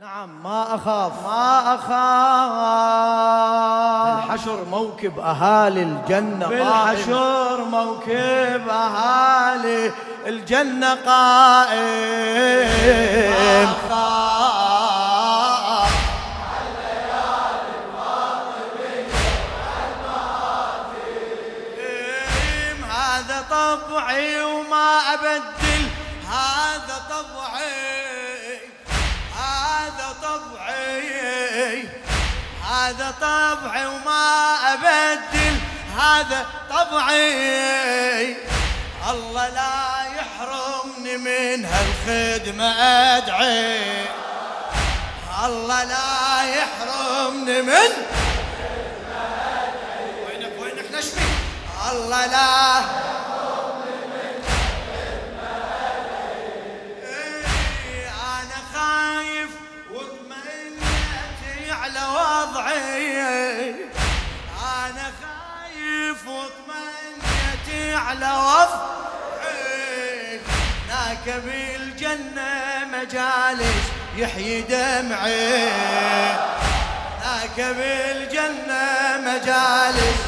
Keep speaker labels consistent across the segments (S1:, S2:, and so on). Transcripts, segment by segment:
S1: نعم ما أخاف. ما أخاف. بالحشر موكب أهالي الجنة بالحشر موكب أهالي الجنة قائم. هذا طبعي وما أبدل. هذا طبعي. هذا طبعي وما أبدل هذا طبعي. الله لا يحرمني من هالخدمة أدعي. الله لا يحرمني من وينك وينك نشمي الله لا على وضعي هناك بالجنة مجالس يحيي دمعي. هناك بالجنة مجالس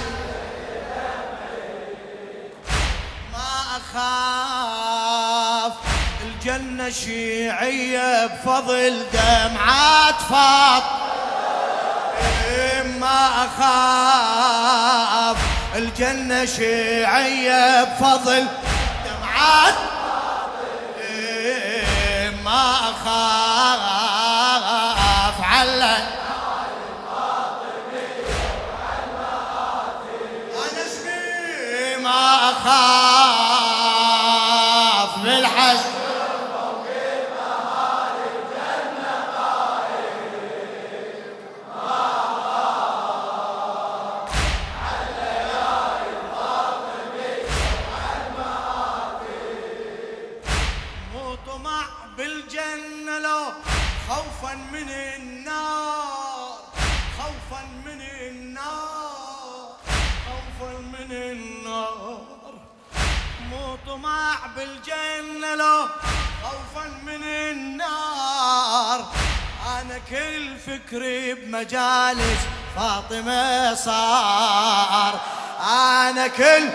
S1: ما أخاف. الجنة شيعية بفضل دمعات فاط ما أخاف. الجنة شيعية بفضل دمعات ما أخاف على أنا ما أخاف من النار خوفا من النار خوفا من النار. مو طمع بالجنة لو خوفا من النار. أنا كل فكري بمجالس فاطمة صار. أنا كل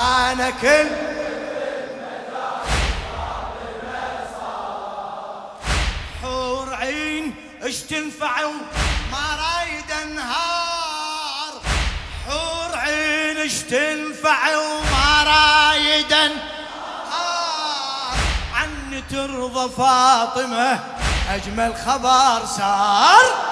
S1: أنا كل اش تنفع ما رايد أنهار. حور عين اش تنفع وما رايد أنهار. عني ترضى فاطمة أجمل خبر صار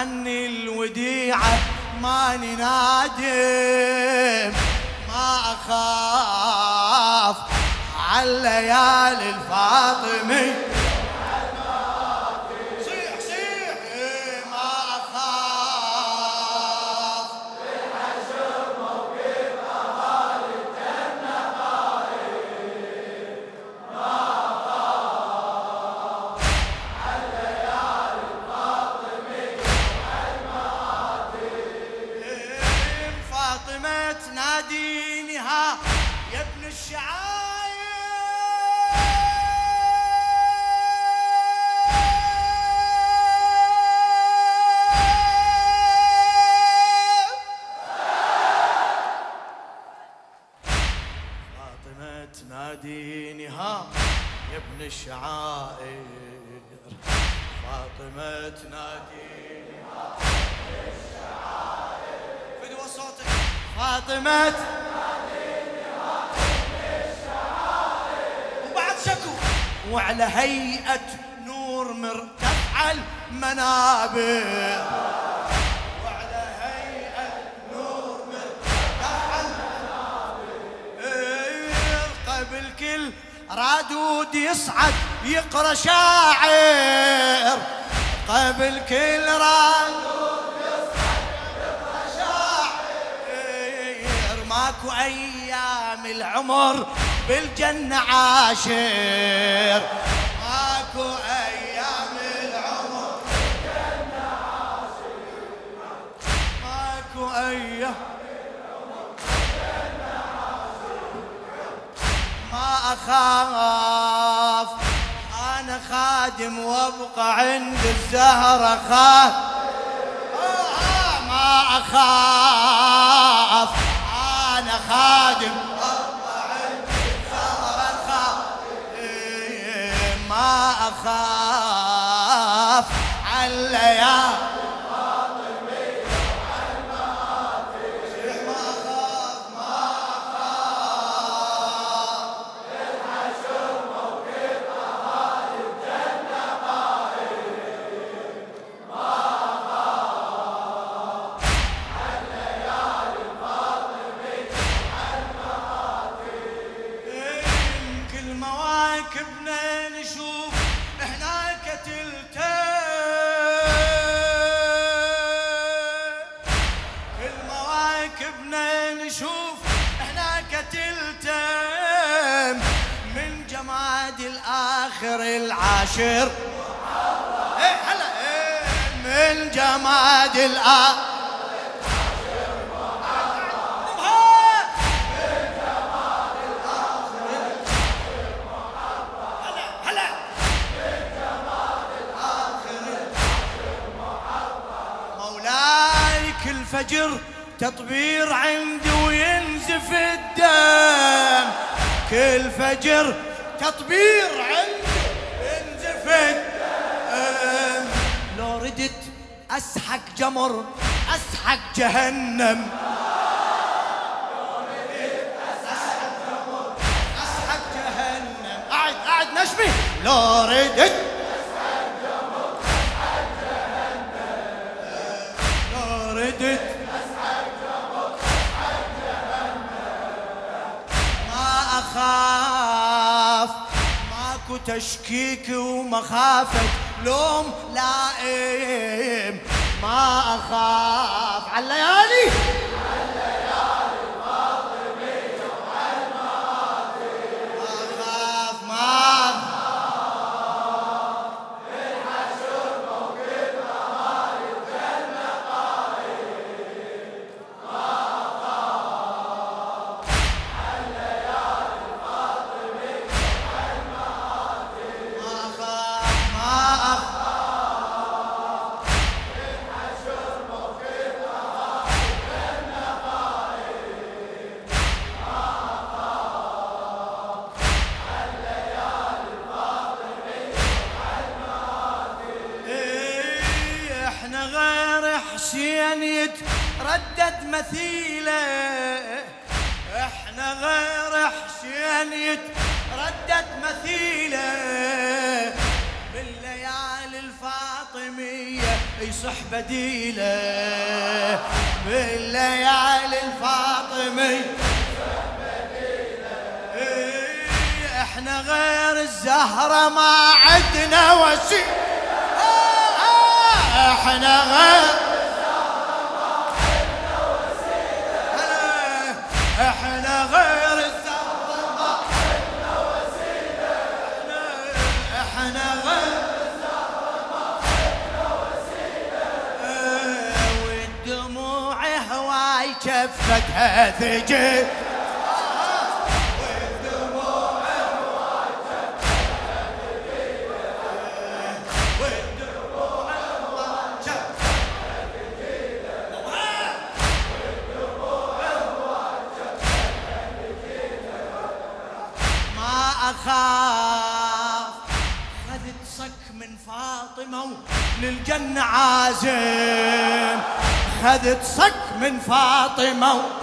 S1: عني الوديعة ماني نادم ما أخاف عالليالي الفاطمي فاطمة تناديني ها يا ابن الشعاير فاطمة تناديني ها يا ابن الشعائر. فاطمة تناديني ها فدوى صوتك فاطمة. وبعد شكو وعلى هيئة نور مرتفع المنابر. وعلى هيئة نور مرتفع المنابر. قبل كل رادود يصعد يقرأ شاعر. قبل كل رادود ماكو أيام العمر بالجنة عاشر. ماكو أيام العمر بالجنة عاشر ماكو أيام ما اخاف أنا خادم وابقى عند الزهره خاف ما اخاف. أنا خادم. ما أخاف على نشوف هناك تلتين كل مواكبنا نشوف هناك تلتم من جماد الآخر العاشر. إيه هلا إيه من جماد الآخر كل فجر تطبير عندي وينزف الدم. كل فجر تطبير عندي ينزف الدم. لو ردت أسحق جمر أسحق جهنم. لو ردت تشكيك ومخافة لوم لائم ما أخاف على الليالي. مثيله إحنا غير حسين يتردد مثيلة. بالليالي الفاطمية يصح بديلة. بالليالي الفاطمية إيه، إحنا غير الزهرة ما عدنا وسيلة. إحنا غير ما أخاف. خذت صك من فاطمة للجنة عازم. خذت صك من فاطمة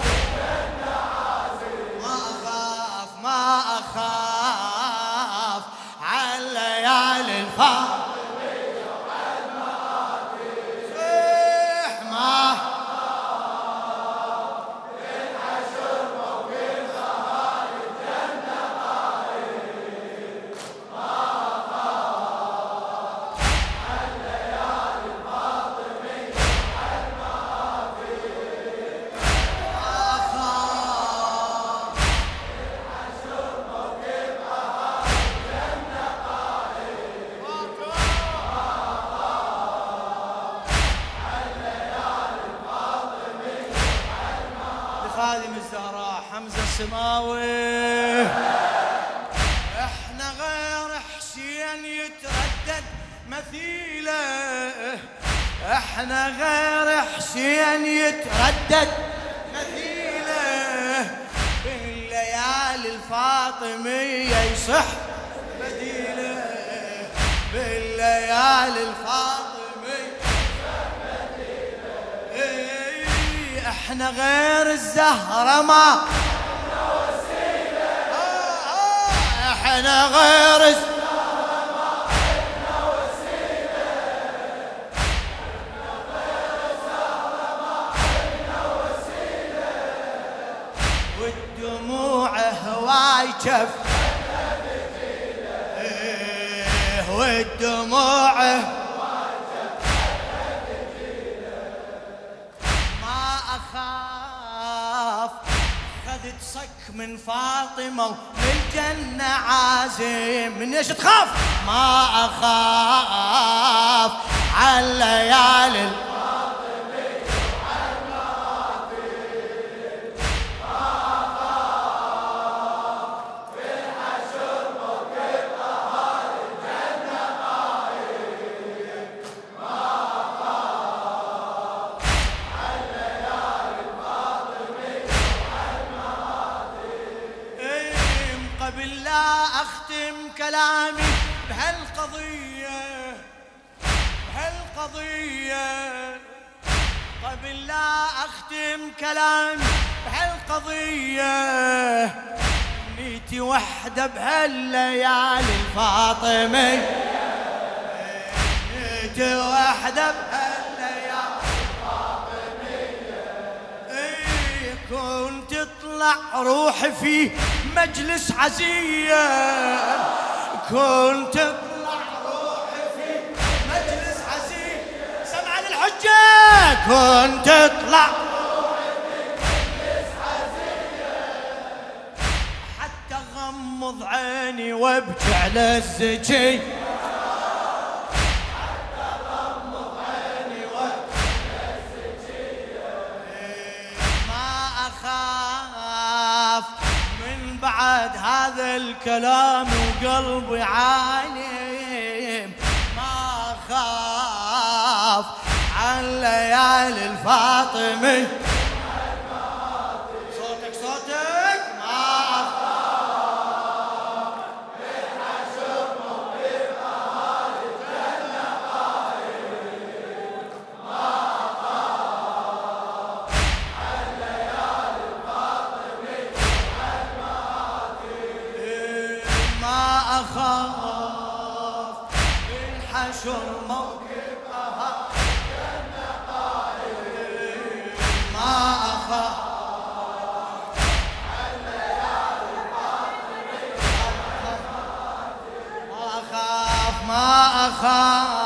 S1: السماوي إحنا غير حسين يتردد مثيله. إحنا غير حسين يتردد مثيله. بالليالي الفاطمية يصح بديله. بالليالي الفاطمية إيه، إحنا غير الزهرة ما إحنا غير الزهرة شف إيه من فاطمة وللجنة عازم من إيش تخاف. ما أخاف على الليالي كلامي بهالقضية بهالقضية. قبل لا أختم كلامي بهالقضية. نيتي وحدة بهالليالي الفاطمي نيتي وحدة بهالليالي الفاطمية كنت تطلع روحي في مجلس عزية. كنت تطلع روحي في مجلس عزيز سمع للحجة. كنت تطلع روحي في مجلس حتى غمض عيني وأبكي على الزكي بعد هذا الكلام وقلبي عالم. ما خاف عن ليالي الفاطمي ما أخاف ما أخاف.